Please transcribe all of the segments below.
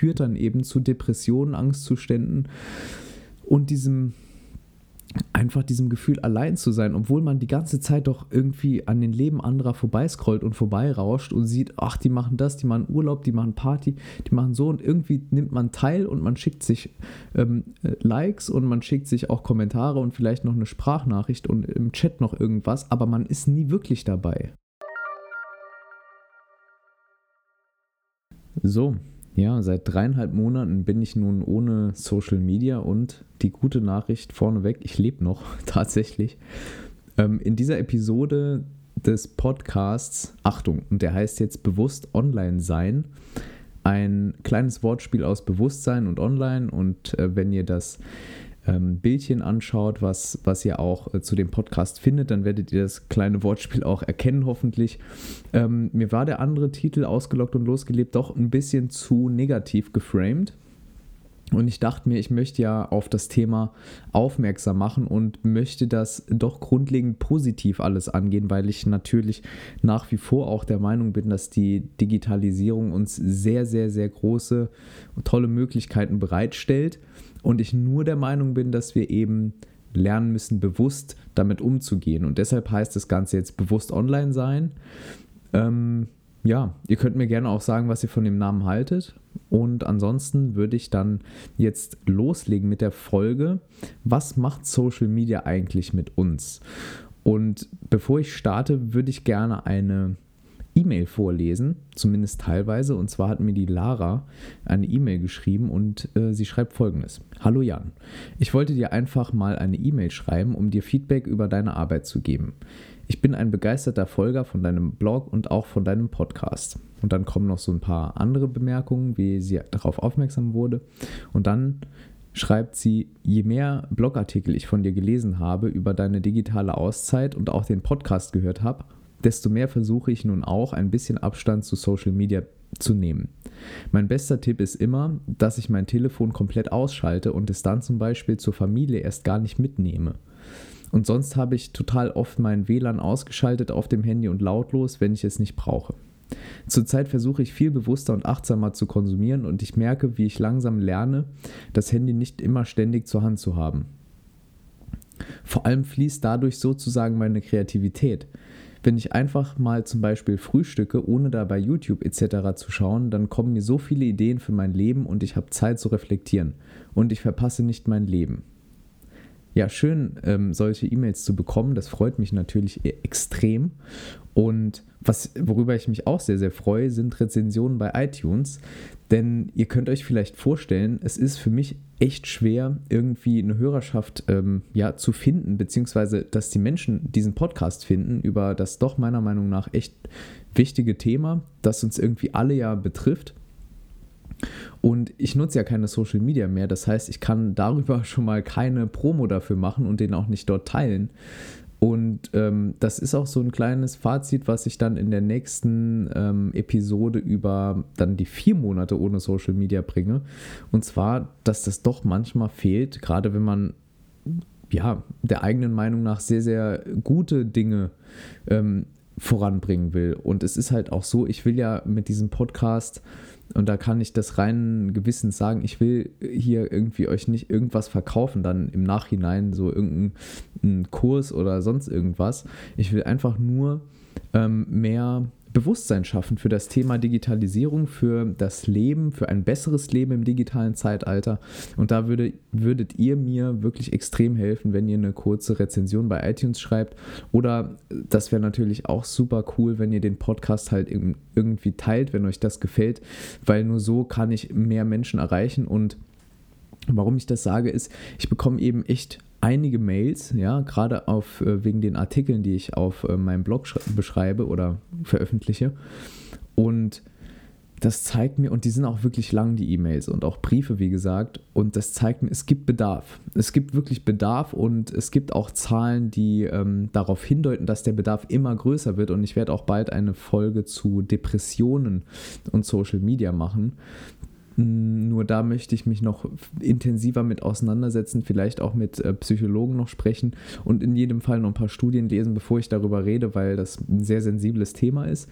führt dann eben zu Depressionen, Angstzuständen und diesem einfach diesem Gefühl allein zu sein, obwohl man die ganze Zeit doch irgendwie an den Leben anderer vorbeiscrollt und vorbeirauscht und sieht, ach, die machen das, die machen Urlaub, die machen Party, die machen so und irgendwie nimmt man teil und man schickt sich ähm, äh, Likes und man schickt sich auch Kommentare und vielleicht noch eine Sprachnachricht und im Chat noch irgendwas, aber man ist nie wirklich dabei. So, ja, seit dreieinhalb Monaten bin ich nun ohne Social Media und die gute Nachricht vorneweg, ich lebe noch tatsächlich. Ähm, in dieser Episode des Podcasts, Achtung, und der heißt jetzt bewusst online sein, ein kleines Wortspiel aus Bewusstsein und online und äh, wenn ihr das ähm, Bildchen anschaut, was, was ihr auch äh, zu dem Podcast findet, dann werdet ihr das kleine Wortspiel auch erkennen, hoffentlich. Ähm, mir war der andere Titel ausgelockt und losgelebt doch ein bisschen zu negativ geframed. Und ich dachte mir, ich möchte ja auf das Thema aufmerksam machen und möchte das doch grundlegend positiv alles angehen, weil ich natürlich nach wie vor auch der Meinung bin, dass die Digitalisierung uns sehr, sehr, sehr große tolle Möglichkeiten bereitstellt und ich nur der Meinung bin, dass wir eben lernen müssen, bewusst damit umzugehen. Und deshalb heißt das Ganze jetzt bewusst online sein. Ähm, ja, ihr könnt mir gerne auch sagen, was ihr von dem Namen haltet. Und ansonsten würde ich dann jetzt loslegen mit der Folge, was macht Social Media eigentlich mit uns? Und bevor ich starte, würde ich gerne eine E-Mail vorlesen, zumindest teilweise. Und zwar hat mir die Lara eine E-Mail geschrieben und äh, sie schreibt folgendes. Hallo Jan, ich wollte dir einfach mal eine E-Mail schreiben, um dir Feedback über deine Arbeit zu geben. Ich bin ein begeisterter Folger von deinem Blog und auch von deinem Podcast. Und dann kommen noch so ein paar andere Bemerkungen, wie sie darauf aufmerksam wurde. Und dann schreibt sie, je mehr Blogartikel ich von dir gelesen habe über deine digitale Auszeit und auch den Podcast gehört habe, desto mehr versuche ich nun auch ein bisschen Abstand zu Social Media zu nehmen. Mein bester Tipp ist immer, dass ich mein Telefon komplett ausschalte und es dann zum Beispiel zur Familie erst gar nicht mitnehme. Und sonst habe ich total oft mein WLAN ausgeschaltet auf dem Handy und lautlos, wenn ich es nicht brauche. Zurzeit versuche ich viel bewusster und achtsamer zu konsumieren und ich merke, wie ich langsam lerne, das Handy nicht immer ständig zur Hand zu haben. Vor allem fließt dadurch sozusagen meine Kreativität. Wenn ich einfach mal zum Beispiel frühstücke, ohne dabei YouTube etc. zu schauen, dann kommen mir so viele Ideen für mein Leben und ich habe Zeit zu reflektieren. Und ich verpasse nicht mein Leben. Ja, schön, ähm, solche E-Mails zu bekommen. Das freut mich natürlich e- extrem. Und was, worüber ich mich auch sehr, sehr freue, sind Rezensionen bei iTunes. Denn ihr könnt euch vielleicht vorstellen, es ist für mich echt schwer, irgendwie eine Hörerschaft ähm, ja, zu finden, beziehungsweise dass die Menschen diesen Podcast finden über das doch meiner Meinung nach echt wichtige Thema, das uns irgendwie alle ja betrifft. Und ich nutze ja keine Social Media mehr. Das heißt, ich kann darüber schon mal keine Promo dafür machen und den auch nicht dort teilen. Und ähm, das ist auch so ein kleines Fazit, was ich dann in der nächsten ähm, Episode über dann die vier Monate ohne Social Media bringe. Und zwar, dass das doch manchmal fehlt, gerade wenn man ja der eigenen Meinung nach sehr, sehr gute Dinge ähm, voranbringen will. Und es ist halt auch so, ich will ja mit diesem Podcast und da kann ich das rein Gewissens sagen, ich will hier irgendwie euch nicht irgendwas verkaufen, dann im Nachhinein so irgendeinen Kurs oder sonst irgendwas. Ich will einfach nur ähm, mehr Bewusstsein schaffen für das Thema Digitalisierung, für das Leben, für ein besseres Leben im digitalen Zeitalter. Und da würde, würdet ihr mir wirklich extrem helfen, wenn ihr eine kurze Rezension bei iTunes schreibt. Oder das wäre natürlich auch super cool, wenn ihr den Podcast halt irgendwie teilt, wenn euch das gefällt, weil nur so kann ich mehr Menschen erreichen und Warum ich das sage, ist, ich bekomme eben echt einige Mails, ja, gerade auf äh, wegen den Artikeln, die ich auf äh, meinem Blog beschreibe oder veröffentliche. Und das zeigt mir, und die sind auch wirklich lang, die E-Mails und auch Briefe, wie gesagt, und das zeigt mir, es gibt Bedarf. Es gibt wirklich Bedarf und es gibt auch Zahlen, die ähm, darauf hindeuten, dass der Bedarf immer größer wird. Und ich werde auch bald eine Folge zu Depressionen und Social Media machen. Nur da möchte ich mich noch intensiver mit auseinandersetzen, vielleicht auch mit äh, Psychologen noch sprechen und in jedem Fall noch ein paar Studien lesen, bevor ich darüber rede, weil das ein sehr sensibles Thema ist.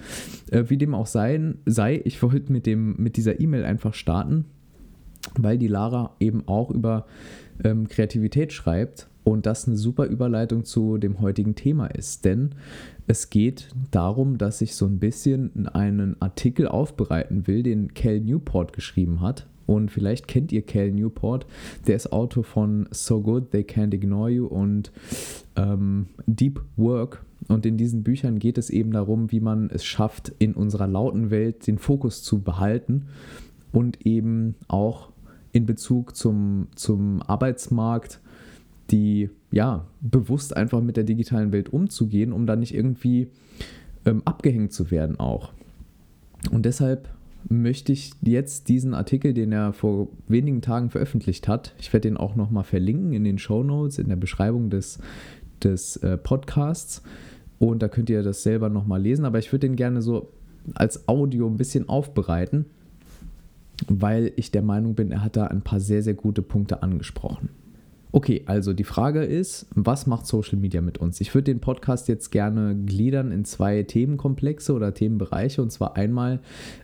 Äh, wie dem auch sein, sei, ich wollte mit, mit dieser E-Mail einfach starten weil die Lara eben auch über ähm, Kreativität schreibt und das eine super Überleitung zu dem heutigen Thema ist. Denn es geht darum, dass ich so ein bisschen einen Artikel aufbereiten will, den Cal Newport geschrieben hat. Und vielleicht kennt ihr Cal Newport, der ist Autor von So Good They Can't Ignore You und ähm, Deep Work. Und in diesen Büchern geht es eben darum, wie man es schafft, in unserer lauten Welt den Fokus zu behalten und eben auch in Bezug zum, zum Arbeitsmarkt die ja bewusst einfach mit der digitalen Welt umzugehen, um da nicht irgendwie ähm, abgehängt zu werden auch. Und deshalb möchte ich jetzt diesen Artikel, den er vor wenigen Tagen veröffentlicht hat, ich werde den auch nochmal verlinken in den Show Notes, in der Beschreibung des, des äh, Podcasts. Und da könnt ihr das selber nochmal lesen. Aber ich würde den gerne so als Audio ein bisschen aufbereiten, weil ich der Meinung bin, er hat da ein paar sehr, sehr gute Punkte angesprochen. Okay, also die Frage ist, was macht Social Media mit uns? Ich würde den Podcast jetzt gerne gliedern in zwei Themenkomplexe oder Themenbereiche. Und zwar einmal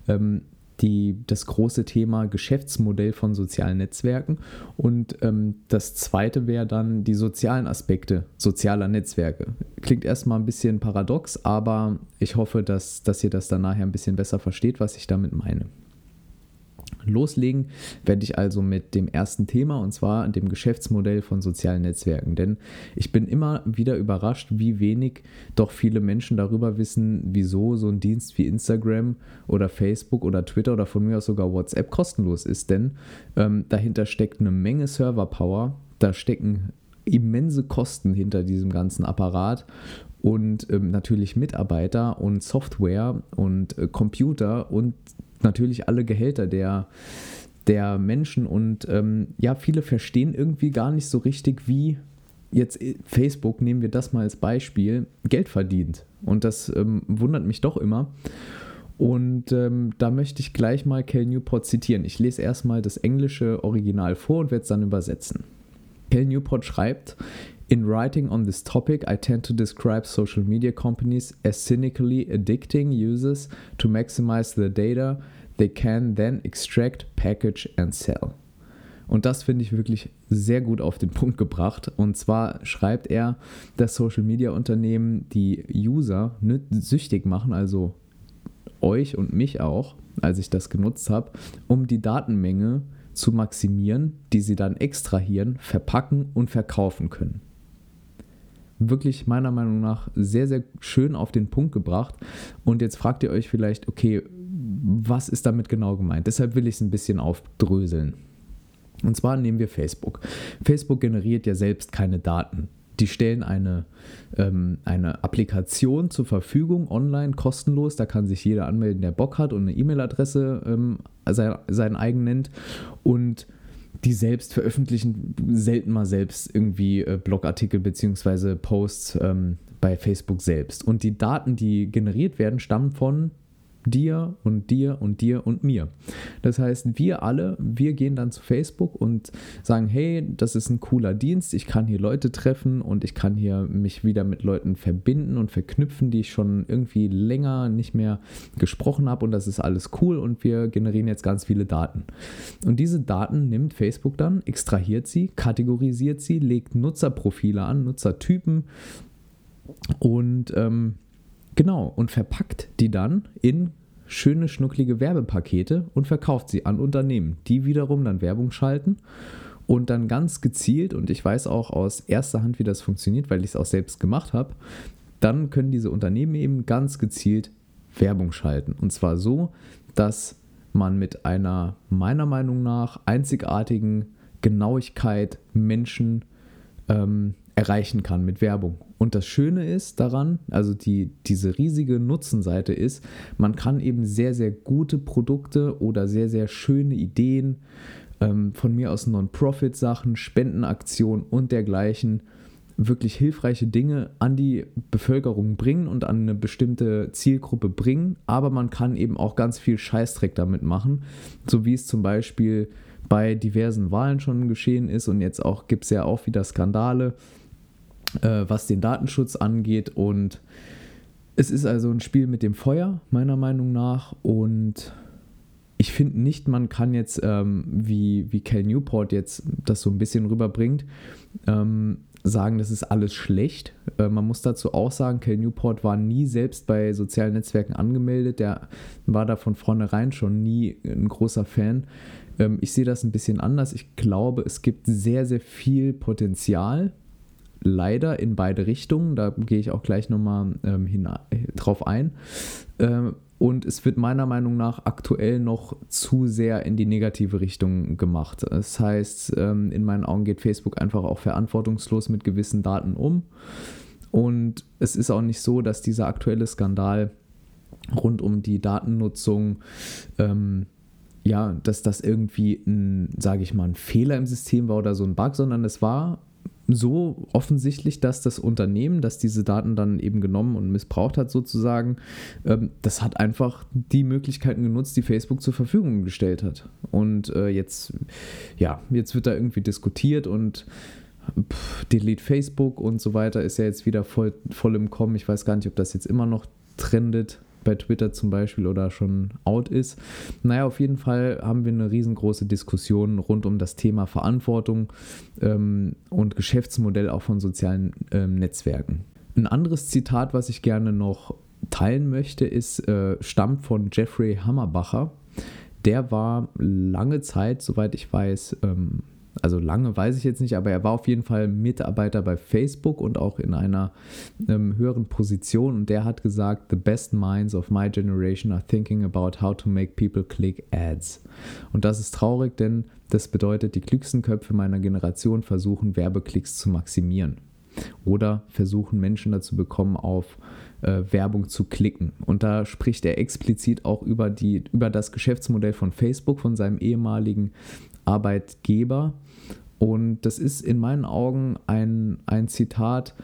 ähm, die, das große Thema Geschäftsmodell von sozialen Netzwerken. Und ähm, das zweite wäre dann die sozialen Aspekte sozialer Netzwerke. Klingt erstmal ein bisschen paradox, aber ich hoffe, dass, dass ihr das dann nachher ein bisschen besser versteht, was ich damit meine. Loslegen werde ich also mit dem ersten Thema und zwar dem Geschäftsmodell von sozialen Netzwerken. Denn ich bin immer wieder überrascht, wie wenig doch viele Menschen darüber wissen, wieso so ein Dienst wie Instagram oder Facebook oder Twitter oder von mir aus sogar WhatsApp kostenlos ist. Denn ähm, dahinter steckt eine Menge Serverpower, da stecken immense Kosten hinter diesem ganzen Apparat und ähm, natürlich Mitarbeiter und Software und äh, Computer und natürlich alle Gehälter der, der Menschen und ähm, ja, viele verstehen irgendwie gar nicht so richtig, wie jetzt äh, Facebook, nehmen wir das mal als Beispiel, Geld verdient. Und das ähm, wundert mich doch immer. Und ähm, da möchte ich gleich mal Cal Newport zitieren. Ich lese erstmal das englische Original vor und werde es dann übersetzen. Cal Newport schreibt, In writing on this topic, I tend to describe social media companies as cynically addicting users to maximize the data they can then extract, package and sell. Und das finde ich wirklich sehr gut auf den Punkt gebracht. Und zwar schreibt er, dass Social Media Unternehmen die User süchtig machen, also euch und mich auch, als ich das genutzt habe, um die Datenmenge zu maximieren, die sie dann extrahieren, verpacken und verkaufen können wirklich meiner Meinung nach sehr, sehr schön auf den Punkt gebracht. Und jetzt fragt ihr euch vielleicht, okay, was ist damit genau gemeint? Deshalb will ich es ein bisschen aufdröseln. Und zwar nehmen wir Facebook. Facebook generiert ja selbst keine Daten. Die stellen eine, ähm, eine Applikation zur Verfügung, online, kostenlos. Da kann sich jeder anmelden, der Bock hat und eine E-Mail-Adresse ähm, sein, sein eigen nennt. Und die selbst veröffentlichen selten mal selbst irgendwie äh, Blogartikel bzw. Posts ähm, bei Facebook selbst. Und die Daten, die generiert werden, stammen von dir und dir und dir und mir. Das heißt, wir alle, wir gehen dann zu Facebook und sagen, hey, das ist ein cooler Dienst, ich kann hier Leute treffen und ich kann hier mich wieder mit Leuten verbinden und verknüpfen, die ich schon irgendwie länger nicht mehr gesprochen habe und das ist alles cool und wir generieren jetzt ganz viele Daten. Und diese Daten nimmt Facebook dann, extrahiert sie, kategorisiert sie, legt Nutzerprofile an, Nutzertypen und ähm, Genau, und verpackt die dann in schöne, schnucklige Werbepakete und verkauft sie an Unternehmen, die wiederum dann Werbung schalten und dann ganz gezielt, und ich weiß auch aus erster Hand, wie das funktioniert, weil ich es auch selbst gemacht habe, dann können diese Unternehmen eben ganz gezielt Werbung schalten. Und zwar so, dass man mit einer meiner Meinung nach einzigartigen Genauigkeit Menschen ähm, erreichen kann mit Werbung. Und das Schöne ist daran, also die, diese riesige Nutzenseite ist, man kann eben sehr, sehr gute Produkte oder sehr, sehr schöne Ideen ähm, von mir aus Non-Profit-Sachen, Spendenaktionen und dergleichen wirklich hilfreiche Dinge an die Bevölkerung bringen und an eine bestimmte Zielgruppe bringen, aber man kann eben auch ganz viel Scheißdreck damit machen, so wie es zum Beispiel bei diversen Wahlen schon geschehen ist und jetzt auch gibt es ja auch wieder Skandale, äh, was den Datenschutz angeht. Und es ist also ein Spiel mit dem Feuer, meiner Meinung nach. Und ich finde nicht, man kann jetzt, ähm, wie, wie Cal Newport jetzt das so ein bisschen rüberbringt, ähm, sagen, das ist alles schlecht. Äh, man muss dazu auch sagen, Cal Newport war nie selbst bei sozialen Netzwerken angemeldet. Der war da von vornherein schon nie ein großer Fan. Ähm, ich sehe das ein bisschen anders. Ich glaube, es gibt sehr, sehr viel Potenzial. Leider in beide Richtungen. Da gehe ich auch gleich nochmal ähm, drauf ein. Ähm, und es wird meiner Meinung nach aktuell noch zu sehr in die negative Richtung gemacht. Das heißt, ähm, in meinen Augen geht Facebook einfach auch verantwortungslos mit gewissen Daten um. Und es ist auch nicht so, dass dieser aktuelle Skandal rund um die Datennutzung ähm, ja, dass das irgendwie ein, sage ich mal, ein Fehler im System war oder so ein Bug, sondern es war so offensichtlich, dass das Unternehmen, das diese Daten dann eben genommen und missbraucht hat, sozusagen, ähm, das hat einfach die Möglichkeiten genutzt, die Facebook zur Verfügung gestellt hat. Und äh, jetzt, ja, jetzt wird da irgendwie diskutiert und pff, Delete Facebook und so weiter ist ja jetzt wieder voll, voll im Kommen. Ich weiß gar nicht, ob das jetzt immer noch trendet bei Twitter zum Beispiel oder schon out ist. Naja, auf jeden Fall haben wir eine riesengroße Diskussion rund um das Thema Verantwortung ähm, und Geschäftsmodell auch von sozialen ähm, Netzwerken. Ein anderes Zitat, was ich gerne noch teilen möchte, ist, äh, stammt von Jeffrey Hammerbacher. Der war lange Zeit, soweit ich weiß, ähm, also lange weiß ich jetzt nicht, aber er war auf jeden Fall Mitarbeiter bei Facebook und auch in einer ähm, höheren Position. Und der hat gesagt, The best minds of my generation are thinking about how to make people click ads. Und das ist traurig, denn das bedeutet, die klügsten Köpfe meiner Generation versuchen, Werbeklicks zu maximieren. Oder versuchen Menschen dazu bekommen, auf äh, Werbung zu klicken. Und da spricht er explizit auch über, die, über das Geschäftsmodell von Facebook, von seinem ehemaligen Arbeitgeber. Und das ist in meinen Augen ein, ein Zitat,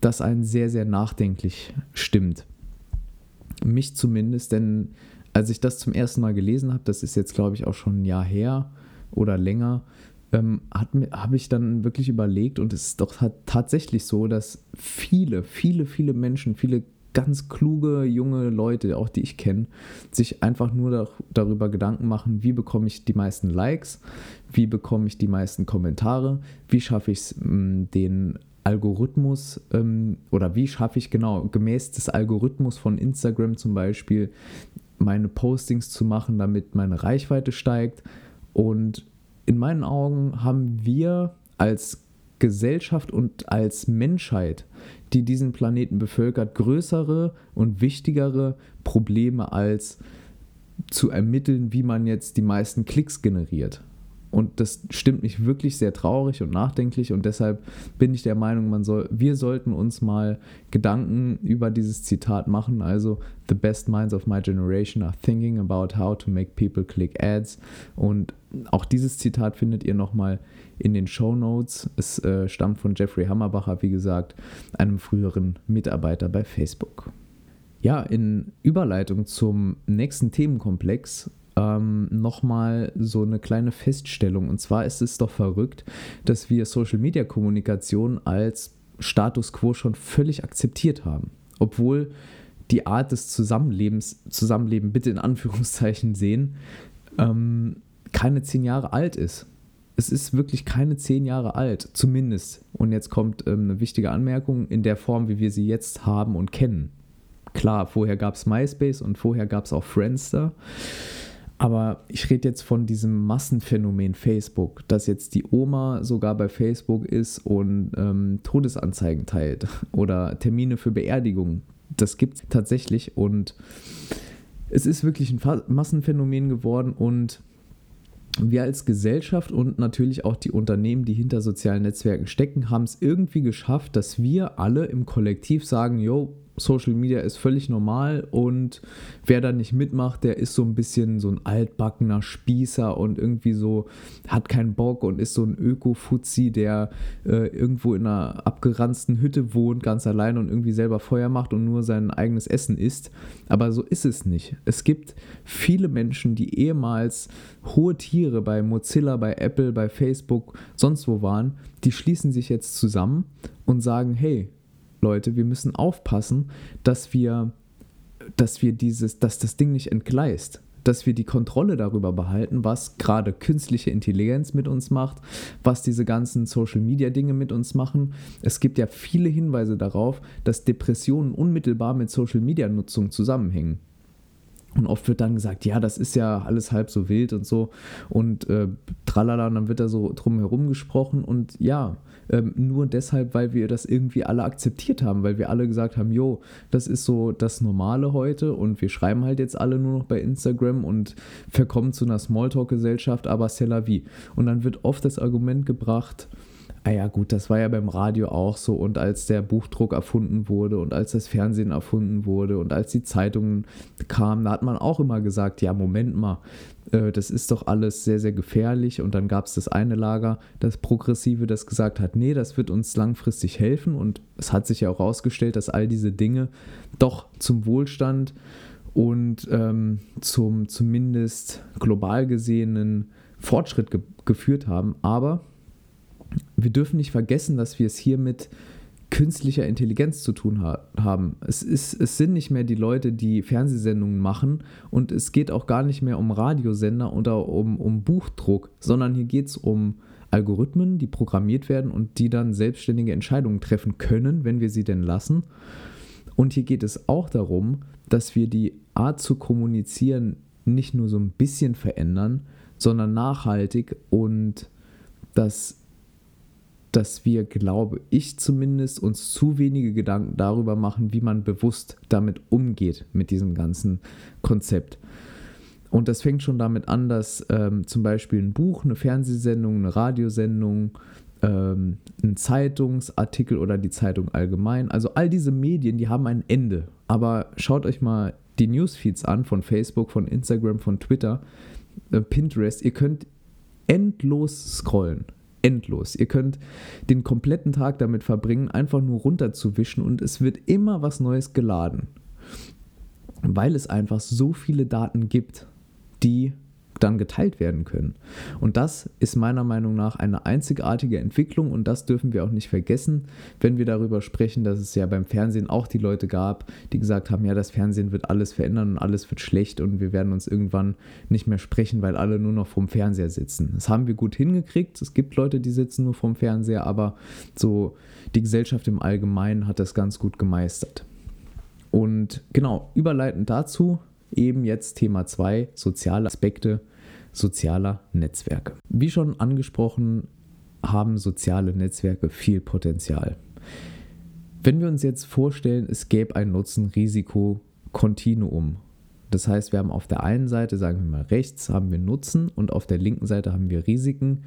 das einen sehr, sehr nachdenklich stimmt. Mich zumindest, denn als ich das zum ersten Mal gelesen habe, das ist jetzt glaube ich auch schon ein Jahr her oder länger, ähm, habe ich dann wirklich überlegt und es ist doch tatsächlich so, dass viele, viele, viele Menschen, viele ganz kluge junge Leute, auch die ich kenne, sich einfach nur darüber Gedanken machen, wie bekomme ich die meisten Likes, wie bekomme ich die meisten Kommentare, wie schaffe ich es, den Algorithmus ähm, oder wie schaffe ich genau gemäß des Algorithmus von Instagram zum Beispiel meine Postings zu machen, damit meine Reichweite steigt. Und in meinen Augen haben wir als Gesellschaft und als Menschheit, die diesen Planeten bevölkert, größere und wichtigere Probleme als zu ermitteln, wie man jetzt die meisten Klicks generiert. Und das stimmt mich wirklich sehr traurig und nachdenklich und deshalb bin ich der Meinung, man soll, wir sollten uns mal Gedanken über dieses Zitat machen. Also, the best minds of my generation are thinking about how to make people click ads. Und auch dieses Zitat findet ihr nochmal in den Show Notes. Es äh, stammt von Jeffrey Hammerbacher, wie gesagt, einem früheren Mitarbeiter bei Facebook. Ja, in Überleitung zum nächsten Themenkomplex ähm, nochmal so eine kleine Feststellung. Und zwar ist es doch verrückt, dass wir Social-Media-Kommunikation als Status quo schon völlig akzeptiert haben. Obwohl die Art des Zusammenlebens, Zusammenleben bitte in Anführungszeichen sehen, ähm, keine zehn Jahre alt ist. Es ist wirklich keine zehn Jahre alt, zumindest. Und jetzt kommt ähm, eine wichtige Anmerkung in der Form, wie wir sie jetzt haben und kennen. Klar, vorher gab es MySpace und vorher gab es auch Friendster. Aber ich rede jetzt von diesem Massenphänomen Facebook, dass jetzt die Oma sogar bei Facebook ist und ähm, Todesanzeigen teilt oder Termine für Beerdigungen. Das gibt es tatsächlich und es ist wirklich ein Massenphänomen geworden und wir als Gesellschaft und natürlich auch die Unternehmen, die hinter sozialen Netzwerken stecken, haben es irgendwie geschafft, dass wir alle im Kollektiv sagen, yo, Social Media ist völlig normal und wer da nicht mitmacht, der ist so ein bisschen so ein altbackener Spießer und irgendwie so hat keinen Bock und ist so ein Öko-Fuzzi, der äh, irgendwo in einer abgeranzten Hütte wohnt, ganz allein und irgendwie selber Feuer macht und nur sein eigenes Essen isst. Aber so ist es nicht. Es gibt viele Menschen, die ehemals hohe Tiere bei Mozilla, bei Apple, bei Facebook, sonst wo waren, die schließen sich jetzt zusammen und sagen, hey, Leute, wir müssen aufpassen, dass wir, dass wir dieses, dass das Ding nicht entgleist. dass wir die Kontrolle darüber behalten, was gerade künstliche Intelligenz mit uns macht, was diese ganzen Social-Media-Dinge mit uns machen. Es gibt ja viele Hinweise darauf, dass Depressionen unmittelbar mit Social-Media-Nutzung zusammenhängen. Und oft wird dann gesagt, ja, das ist ja alles halb so wild und so. Und äh, tralala, und dann wird da so drum herum gesprochen. Und ja, ähm, nur deshalb, weil wir das irgendwie alle akzeptiert haben, weil wir alle gesagt haben, jo, das ist so das Normale heute. Und wir schreiben halt jetzt alle nur noch bei Instagram und verkommen zu einer Smalltalk-Gesellschaft, aber c'est la vie. Und dann wird oft das Argument gebracht, Ah ja, gut, das war ja beim Radio auch so. Und als der Buchdruck erfunden wurde und als das Fernsehen erfunden wurde und als die Zeitungen kamen, da hat man auch immer gesagt, ja, Moment mal, äh, das ist doch alles sehr, sehr gefährlich. Und dann gab es das eine Lager, das Progressive, das gesagt hat, nee, das wird uns langfristig helfen. Und es hat sich ja auch herausgestellt, dass all diese Dinge doch zum Wohlstand und ähm, zum zumindest global gesehenen Fortschritt ge geführt haben, aber wir dürfen nicht vergessen, dass wir es hier mit künstlicher Intelligenz zu tun ha haben. Es, ist, es sind nicht mehr die Leute, die Fernsehsendungen machen und es geht auch gar nicht mehr um Radiosender oder um, um Buchdruck, sondern hier geht es um Algorithmen, die programmiert werden und die dann selbstständige Entscheidungen treffen können, wenn wir sie denn lassen. Und hier geht es auch darum, dass wir die Art zu kommunizieren nicht nur so ein bisschen verändern, sondern nachhaltig und dass dass wir, glaube ich zumindest, uns zu wenige Gedanken darüber machen, wie man bewusst damit umgeht, mit diesem ganzen Konzept. Und das fängt schon damit an, dass ähm, zum Beispiel ein Buch, eine Fernsehsendung, eine Radiosendung, ähm, ein Zeitungsartikel oder die Zeitung allgemein, also all diese Medien, die haben ein Ende. Aber schaut euch mal die Newsfeeds an von Facebook, von Instagram, von Twitter, äh, Pinterest. Ihr könnt endlos scrollen endlos. Ihr könnt den kompletten Tag damit verbringen, einfach nur runterzuwischen und es wird immer was Neues geladen. Weil es einfach so viele Daten gibt, die dann geteilt werden können. Und das ist meiner Meinung nach eine einzigartige Entwicklung und das dürfen wir auch nicht vergessen, wenn wir darüber sprechen, dass es ja beim Fernsehen auch die Leute gab, die gesagt haben, ja, das Fernsehen wird alles verändern und alles wird schlecht und wir werden uns irgendwann nicht mehr sprechen, weil alle nur noch vorm Fernseher sitzen. Das haben wir gut hingekriegt. Es gibt Leute, die sitzen nur vorm Fernseher, aber so die Gesellschaft im Allgemeinen hat das ganz gut gemeistert. Und genau, überleitend dazu eben jetzt Thema 2, soziale Aspekte sozialer Netzwerke. Wie schon angesprochen, haben soziale Netzwerke viel Potenzial. Wenn wir uns jetzt vorstellen, es gäbe ein Nutzen-Risiko-Kontinuum. Das heißt, wir haben auf der einen Seite, sagen wir mal rechts, haben wir Nutzen und auf der linken Seite haben wir Risiken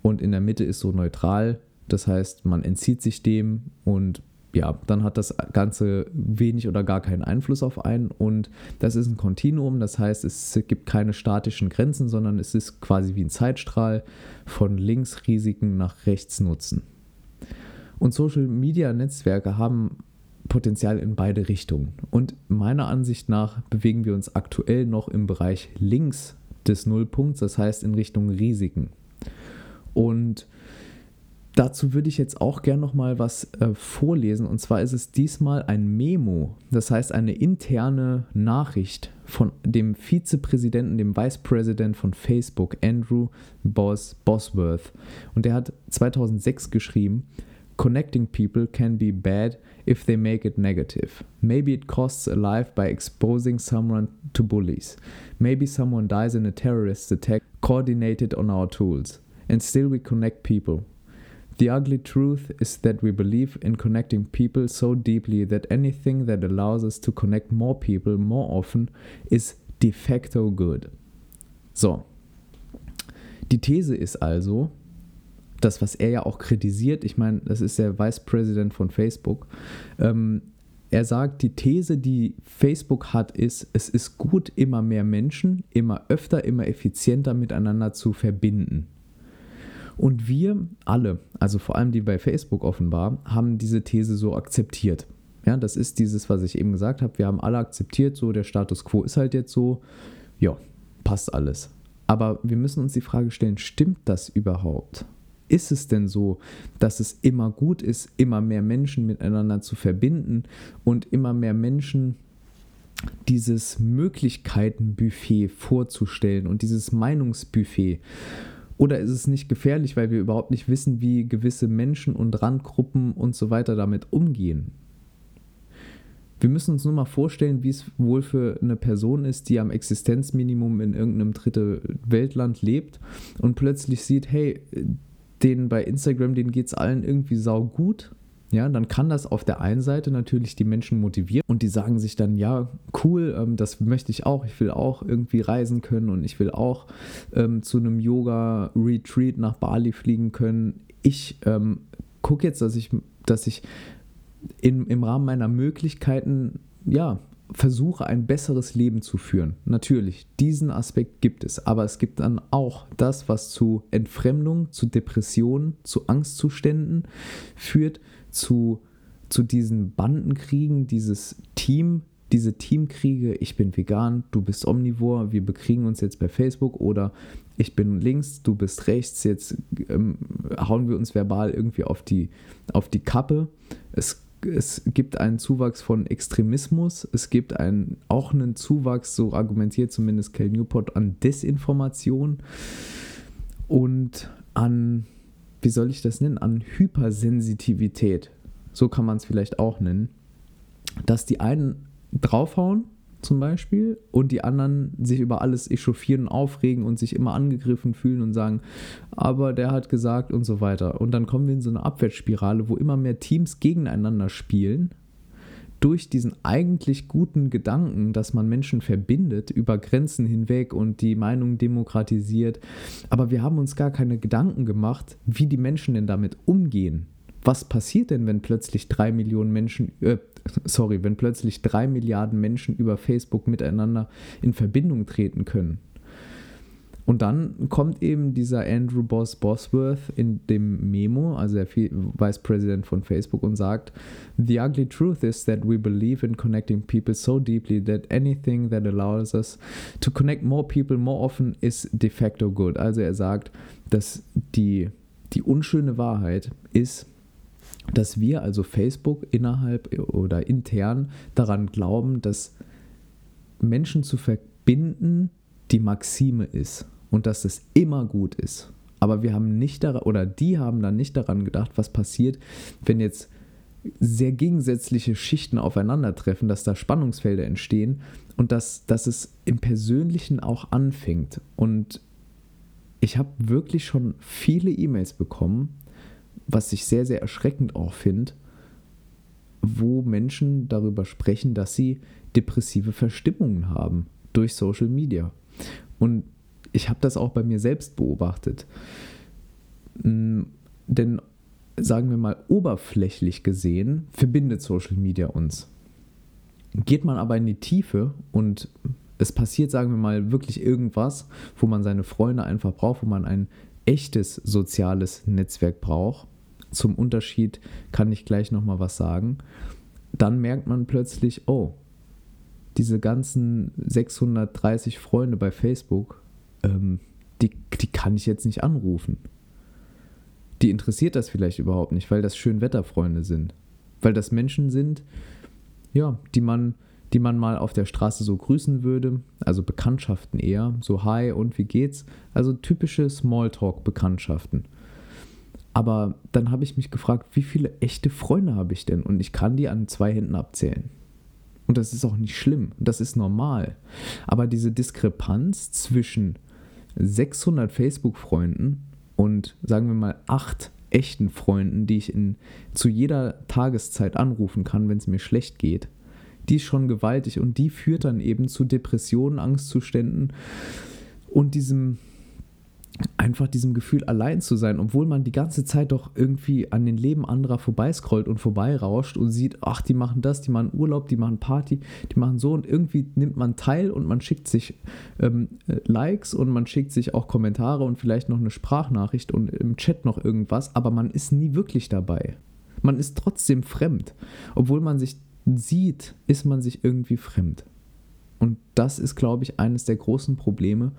und in der Mitte ist so neutral. Das heißt, man entzieht sich dem und ja, dann hat das Ganze wenig oder gar keinen Einfluss auf einen und das ist ein Kontinuum, das heißt, es gibt keine statischen Grenzen, sondern es ist quasi wie ein Zeitstrahl von links Risiken nach rechts Nutzen. Und Social Media Netzwerke haben Potenzial in beide Richtungen. Und meiner Ansicht nach bewegen wir uns aktuell noch im Bereich links des Nullpunkts, das heißt in Richtung Risiken. Und Dazu würde ich jetzt auch gern noch mal was äh, vorlesen. Und zwar ist es diesmal ein Memo, das heißt eine interne Nachricht von dem Vizepräsidenten, dem Vice President von Facebook, Andrew Boss Bosworth. Und der hat 2006 geschrieben, Connecting people can be bad if they make it negative. Maybe it costs a life by exposing someone to bullies. Maybe someone dies in a terrorist attack coordinated on our tools. And still we connect people. The ugly truth is that we believe in connecting people so deeply that anything that allows us to connect more people more often is de facto good. So. Die These ist also, das, was er ja auch kritisiert, ich meine, das ist der Vice President von Facebook, ähm, er sagt, die These, die Facebook hat, ist, es ist gut, immer mehr Menschen, immer öfter, immer effizienter miteinander zu verbinden. Und wir alle, also vor allem die bei Facebook offenbar, haben diese These so akzeptiert. Ja, das ist dieses, was ich eben gesagt habe. Wir haben alle akzeptiert, so der Status quo ist halt jetzt so. Ja, passt alles. Aber wir müssen uns die Frage stellen, stimmt das überhaupt? Ist es denn so, dass es immer gut ist, immer mehr Menschen miteinander zu verbinden und immer mehr Menschen dieses Möglichkeitenbuffet vorzustellen und dieses Meinungsbuffet. Oder ist es nicht gefährlich, weil wir überhaupt nicht wissen, wie gewisse Menschen und Randgruppen und so weiter damit umgehen? Wir müssen uns nur mal vorstellen, wie es wohl für eine Person ist, die am Existenzminimum in irgendeinem dritte Weltland lebt und plötzlich sieht, hey, denen bei Instagram, denen geht es allen irgendwie sau gut ja, dann kann das auf der einen Seite natürlich die Menschen motivieren und die sagen sich dann, ja, cool, ähm, das möchte ich auch, ich will auch irgendwie reisen können und ich will auch ähm, zu einem Yoga-Retreat nach Bali fliegen können. Ich ähm, gucke jetzt, dass ich, dass ich in, im Rahmen meiner Möglichkeiten, ja, versuche ein besseres Leben zu führen. Natürlich, diesen Aspekt gibt es, aber es gibt dann auch das, was zu Entfremdung, zu Depressionen, zu Angstzuständen führt, zu, zu diesen Bandenkriegen, dieses Team, diese Teamkriege, ich bin vegan, du bist omnivor, wir bekriegen uns jetzt bei Facebook oder ich bin links, du bist rechts, jetzt ähm, hauen wir uns verbal irgendwie auf die, auf die Kappe. Es, es gibt einen Zuwachs von Extremismus, es gibt einen, auch einen Zuwachs, so argumentiert zumindest Kel Newport, an Desinformation und an wie soll ich das nennen, an Hypersensitivität, so kann man es vielleicht auch nennen, dass die einen draufhauen zum Beispiel und die anderen sich über alles echauffieren, aufregen und sich immer angegriffen fühlen und sagen, aber der hat gesagt und so weiter. Und dann kommen wir in so eine Abwärtsspirale, wo immer mehr Teams gegeneinander spielen durch diesen eigentlich guten Gedanken, dass man Menschen verbindet über Grenzen hinweg und die Meinung demokratisiert. Aber wir haben uns gar keine Gedanken gemacht, wie die Menschen denn damit umgehen. Was passiert denn, wenn plötzlich drei Millionen Menschen, äh, sorry, wenn plötzlich drei Milliarden Menschen über Facebook miteinander in Verbindung treten können? Und dann kommt eben dieser Andrew Boss Bosworth in dem Memo, also der Vice President von Facebook, und sagt: The ugly truth is that we believe in connecting people so deeply that anything that allows us to connect more people more often is de facto good. Also er sagt, dass die, die unschöne Wahrheit ist, dass wir, also Facebook, innerhalb oder intern daran glauben, dass Menschen zu verbinden die Maxime ist und dass es immer gut ist. Aber wir haben nicht daran, oder die haben dann nicht daran gedacht, was passiert, wenn jetzt sehr gegensätzliche Schichten aufeinandertreffen, dass da Spannungsfelder entstehen und dass, dass es im Persönlichen auch anfängt. Und ich habe wirklich schon viele E-Mails bekommen, was ich sehr, sehr erschreckend auch finde, wo Menschen darüber sprechen, dass sie depressive Verstimmungen haben durch Social Media. Und ich habe das auch bei mir selbst beobachtet. Mm, denn sagen wir mal oberflächlich gesehen, verbindet Social Media uns. Geht man aber in die Tiefe und es passiert, sagen wir mal, wirklich irgendwas, wo man seine Freunde einfach braucht, wo man ein echtes soziales Netzwerk braucht. Zum Unterschied kann ich gleich nochmal was sagen. Dann merkt man plötzlich, oh, diese ganzen 630 Freunde bei Facebook, ähm, die, die kann ich jetzt nicht anrufen. Die interessiert das vielleicht überhaupt nicht, weil das Schönwetterfreunde sind. Weil das Menschen sind, ja, die man, die man mal auf der Straße so grüßen würde, also Bekanntschaften eher, so hi und wie geht's, also typische Smalltalk-Bekanntschaften. Aber dann habe ich mich gefragt, wie viele echte Freunde habe ich denn? Und ich kann die an zwei Händen abzählen. Und das ist auch nicht schlimm, das ist normal. Aber diese Diskrepanz zwischen 600 Facebook-Freunden und sagen wir mal acht echten Freunden, die ich in, zu jeder Tageszeit anrufen kann, wenn es mir schlecht geht, die ist schon gewaltig und die führt dann eben zu Depressionen, Angstzuständen und diesem einfach diesem Gefühl allein zu sein, obwohl man die ganze Zeit doch irgendwie an den Leben anderer vorbeiscrollt und vorbeirauscht und sieht, ach, die machen das, die machen Urlaub, die machen Party, die machen so und irgendwie nimmt man teil und man schickt sich ähm, äh, Likes und man schickt sich auch Kommentare und vielleicht noch eine Sprachnachricht und im Chat noch irgendwas, aber man ist nie wirklich dabei. Man ist trotzdem fremd. Obwohl man sich sieht, ist man sich irgendwie fremd. Und das ist, glaube ich, eines der großen Probleme,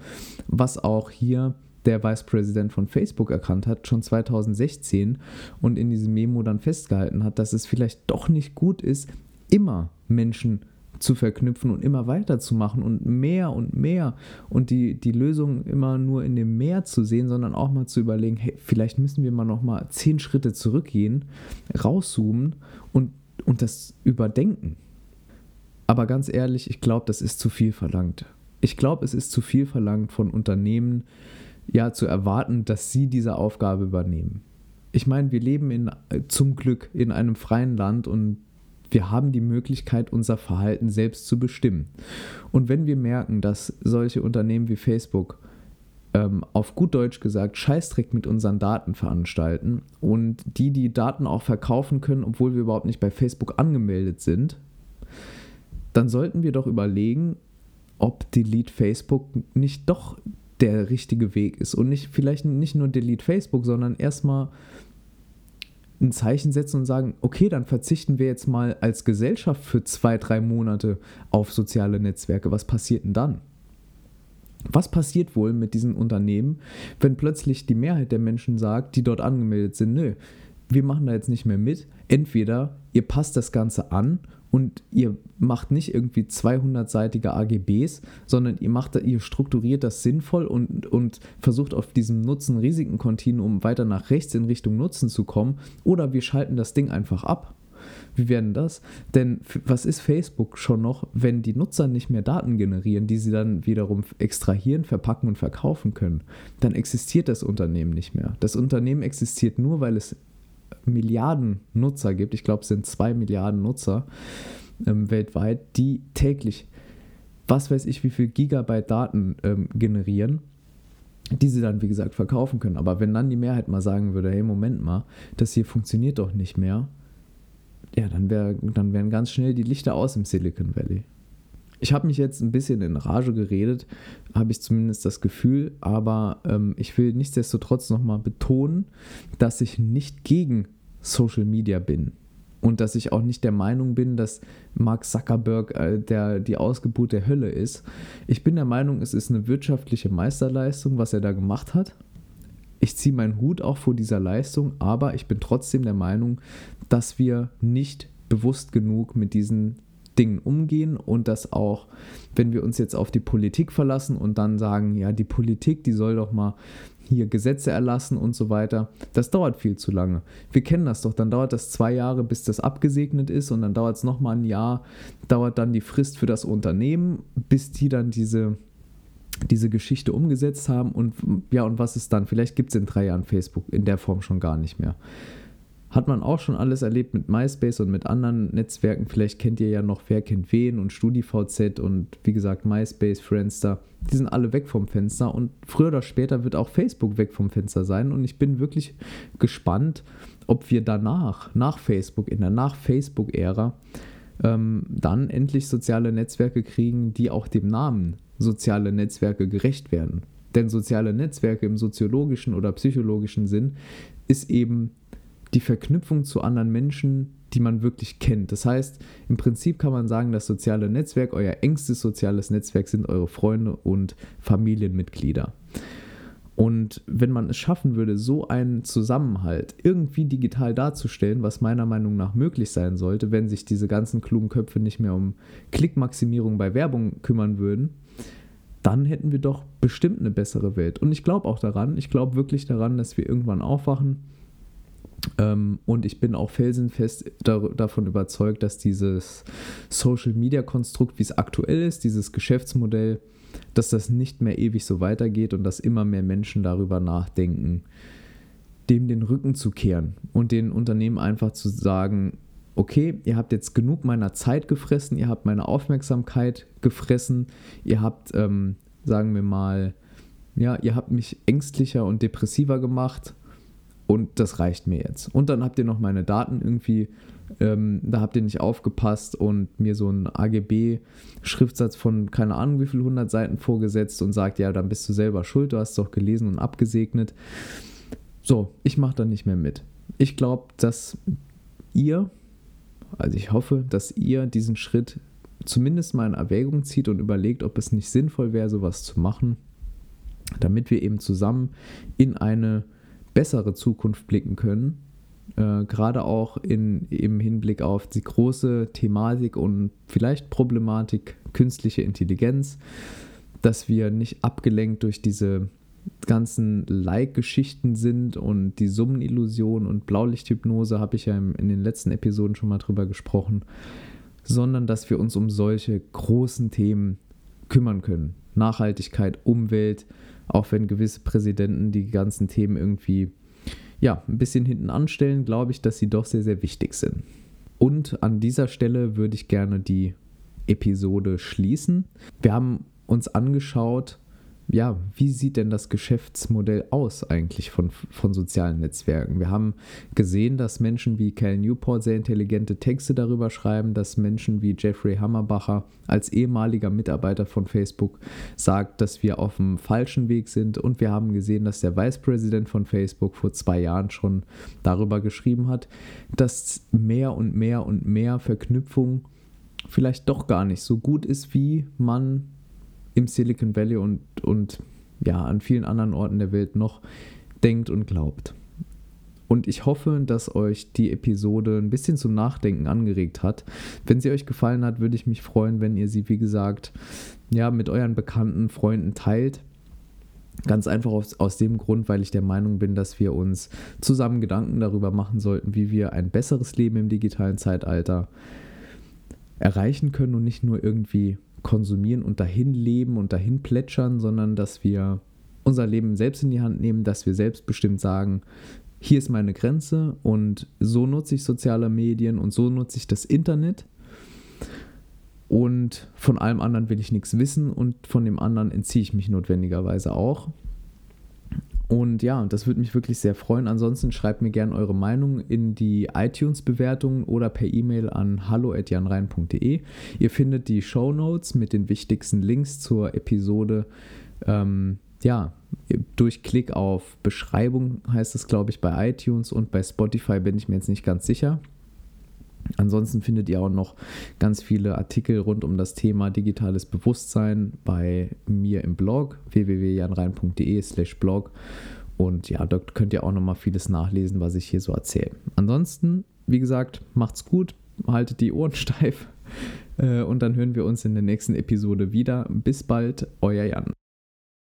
was auch hier der Vice President von Facebook erkannt hat, schon 2016 und in diesem Memo dann festgehalten hat, dass es vielleicht doch nicht gut ist, immer Menschen zu verknüpfen und immer weiterzumachen und mehr und mehr und die, die Lösung immer nur in dem Mehr zu sehen, sondern auch mal zu überlegen, hey, vielleicht müssen wir mal noch mal zehn Schritte zurückgehen, rauszoomen und, und das überdenken. Aber ganz ehrlich, ich glaube, das ist zu viel verlangt. Ich glaube, es ist zu viel verlangt von Unternehmen, ja, zu erwarten, dass sie diese Aufgabe übernehmen. Ich meine, wir leben in, zum Glück in einem freien Land und wir haben die Möglichkeit, unser Verhalten selbst zu bestimmen. Und wenn wir merken, dass solche Unternehmen wie Facebook ähm, auf gut Deutsch gesagt Scheißdreck mit unseren Daten veranstalten und die die Daten auch verkaufen können, obwohl wir überhaupt nicht bei Facebook angemeldet sind, dann sollten wir doch überlegen, ob Delete Facebook nicht doch der richtige Weg ist und nicht vielleicht nicht nur Delete Facebook, sondern erstmal ein Zeichen setzen und sagen, okay, dann verzichten wir jetzt mal als Gesellschaft für zwei, drei Monate auf soziale Netzwerke. Was passiert denn dann? Was passiert wohl mit diesen Unternehmen, wenn plötzlich die Mehrheit der Menschen sagt, die dort angemeldet sind, nö, wir machen da jetzt nicht mehr mit. Entweder ihr passt das Ganze an und ihr macht nicht irgendwie 200-seitige AGBs, sondern ihr macht, ihr strukturiert das sinnvoll und, und versucht auf diesem Nutzen-Risiken-Kontinuum weiter nach rechts in Richtung Nutzen zu kommen, oder wir schalten das Ding einfach ab. Wie werden das? Denn was ist Facebook schon noch, wenn die Nutzer nicht mehr Daten generieren, die sie dann wiederum extrahieren, verpacken und verkaufen können? Dann existiert das Unternehmen nicht mehr. Das Unternehmen existiert nur, weil es Milliarden Nutzer gibt, ich glaube es sind zwei Milliarden Nutzer ähm, weltweit, die täglich, was weiß ich, wie viel Gigabyte Daten ähm, generieren, die sie dann, wie gesagt, verkaufen können. Aber wenn dann die Mehrheit mal sagen würde, hey, Moment mal, das hier funktioniert doch nicht mehr, ja, dann, wär, dann wären ganz schnell die Lichter aus im Silicon Valley. Ich habe mich jetzt ein bisschen in Rage geredet, habe ich zumindest das Gefühl, aber ähm, ich will nichtsdestotrotz nochmal betonen, dass ich nicht gegen Social Media bin und dass ich auch nicht der Meinung bin, dass Mark Zuckerberg äh, der, die Ausgeburt der Hölle ist. Ich bin der Meinung, es ist eine wirtschaftliche Meisterleistung, was er da gemacht hat. Ich ziehe meinen Hut auch vor dieser Leistung, aber ich bin trotzdem der Meinung, dass wir nicht bewusst genug mit diesen Dingen umgehen und dass auch, wenn wir uns jetzt auf die Politik verlassen und dann sagen, ja, die Politik, die soll doch mal hier Gesetze erlassen und so weiter, das dauert viel zu lange. Wir kennen das doch, dann dauert das zwei Jahre, bis das abgesegnet ist und dann dauert es nochmal ein Jahr, dauert dann die Frist für das Unternehmen, bis die dann diese diese Geschichte umgesetzt haben und ja, und was ist dann? Vielleicht gibt es in drei Jahren Facebook in der Form schon gar nicht mehr. Hat man auch schon alles erlebt mit MySpace und mit anderen Netzwerken. Vielleicht kennt ihr ja noch Wer kennt wen und StudiVZ und wie gesagt MySpace, Friendster. Die sind alle weg vom Fenster und früher oder später wird auch Facebook weg vom Fenster sein. Und ich bin wirklich gespannt, ob wir danach, nach Facebook, in der Nach-Facebook-Ära, ähm, dann endlich soziale Netzwerke kriegen, die auch dem Namen soziale Netzwerke gerecht werden. Denn soziale Netzwerke im soziologischen oder psychologischen Sinn ist eben die Verknüpfung zu anderen Menschen, die man wirklich kennt. Das heißt, im Prinzip kann man sagen, das soziale Netzwerk, euer engstes soziales Netzwerk sind eure Freunde und Familienmitglieder. Und wenn man es schaffen würde, so einen Zusammenhalt irgendwie digital darzustellen, was meiner Meinung nach möglich sein sollte, wenn sich diese ganzen klugen Köpfe nicht mehr um Klickmaximierung bei Werbung kümmern würden, dann hätten wir doch bestimmt eine bessere Welt. Und ich glaube auch daran, ich glaube wirklich daran, dass wir irgendwann aufwachen und ich bin auch felsenfest davon überzeugt, dass dieses Social-Media-Konstrukt, wie es aktuell ist, dieses Geschäftsmodell, dass das nicht mehr ewig so weitergeht und dass immer mehr Menschen darüber nachdenken, dem den Rücken zu kehren und den Unternehmen einfach zu sagen, okay, ihr habt jetzt genug meiner Zeit gefressen, ihr habt meine Aufmerksamkeit gefressen, ihr habt, ähm, sagen wir mal, ja, ihr habt mich ängstlicher und depressiver gemacht und das reicht mir jetzt. Und dann habt ihr noch meine Daten irgendwie, ähm, da habt ihr nicht aufgepasst und mir so einen AGB-Schriftsatz von keine Ahnung wie viel 100 Seiten vorgesetzt und sagt, ja, dann bist du selber schuld, du hast es doch gelesen und abgesegnet. So, ich mache da nicht mehr mit. Ich glaube, dass ihr, also ich hoffe, dass ihr diesen Schritt zumindest mal in Erwägung zieht und überlegt, ob es nicht sinnvoll wäre, sowas zu machen, damit wir eben zusammen in eine bessere Zukunft blicken können, äh, gerade auch in, im Hinblick auf die große Thematik und vielleicht Problematik künstliche Intelligenz, dass wir nicht abgelenkt durch diese ganzen Like-Geschichten sind und die Summenillusion und Blaulichthypnose habe ich ja in den letzten Episoden schon mal drüber gesprochen, sondern dass wir uns um solche großen Themen kümmern können. Nachhaltigkeit, Umwelt, auch wenn gewisse Präsidenten die ganzen Themen irgendwie ja, ein bisschen hinten anstellen, glaube ich, dass sie doch sehr, sehr wichtig sind. Und an dieser Stelle würde ich gerne die Episode schließen. Wir haben uns angeschaut, ja, wie sieht denn das Geschäftsmodell aus eigentlich von, von sozialen Netzwerken? Wir haben gesehen, dass Menschen wie Cal Newport sehr intelligente Texte darüber schreiben, dass Menschen wie Jeffrey Hammerbacher als ehemaliger Mitarbeiter von Facebook sagt, dass wir auf dem falschen Weg sind. Und wir haben gesehen, dass der Vicepräsident von Facebook vor zwei Jahren schon darüber geschrieben hat, dass mehr und mehr und mehr Verknüpfung vielleicht doch gar nicht so gut ist, wie man im Silicon Valley und, und ja, an vielen anderen Orten der Welt noch denkt und glaubt. Und ich hoffe, dass euch die Episode ein bisschen zum Nachdenken angeregt hat. Wenn sie euch gefallen hat, würde ich mich freuen, wenn ihr sie, wie gesagt, ja, mit euren bekannten Freunden teilt. Ganz einfach aus, aus dem Grund, weil ich der Meinung bin, dass wir uns zusammen Gedanken darüber machen sollten, wie wir ein besseres Leben im digitalen Zeitalter erreichen können und nicht nur irgendwie konsumieren und dahin leben und dahin plätschern, sondern dass wir unser Leben selbst in die Hand nehmen, dass wir selbstbestimmt sagen, hier ist meine Grenze und so nutze ich soziale Medien und so nutze ich das Internet. Und von allem anderen will ich nichts wissen und von dem anderen entziehe ich mich notwendigerweise auch. Und ja, das würde mich wirklich sehr freuen. Ansonsten schreibt mir gerne eure Meinung in die iTunes-Bewertung oder per E-Mail an hallo.janrein.de. Ihr findet die Show Notes mit den wichtigsten Links zur Episode. Ähm, ja, durch Klick auf Beschreibung heißt es, glaube ich, bei iTunes und bei Spotify bin ich mir jetzt nicht ganz sicher. Ansonsten findet ihr auch noch ganz viele Artikel rund um das Thema digitales Bewusstsein bei mir im Blog www.janrein.de/slash blog. Und ja, dort könnt ihr auch noch mal vieles nachlesen, was ich hier so erzähle. Ansonsten, wie gesagt, macht's gut, haltet die Ohren steif äh, und dann hören wir uns in der nächsten Episode wieder. Bis bald, euer Jan.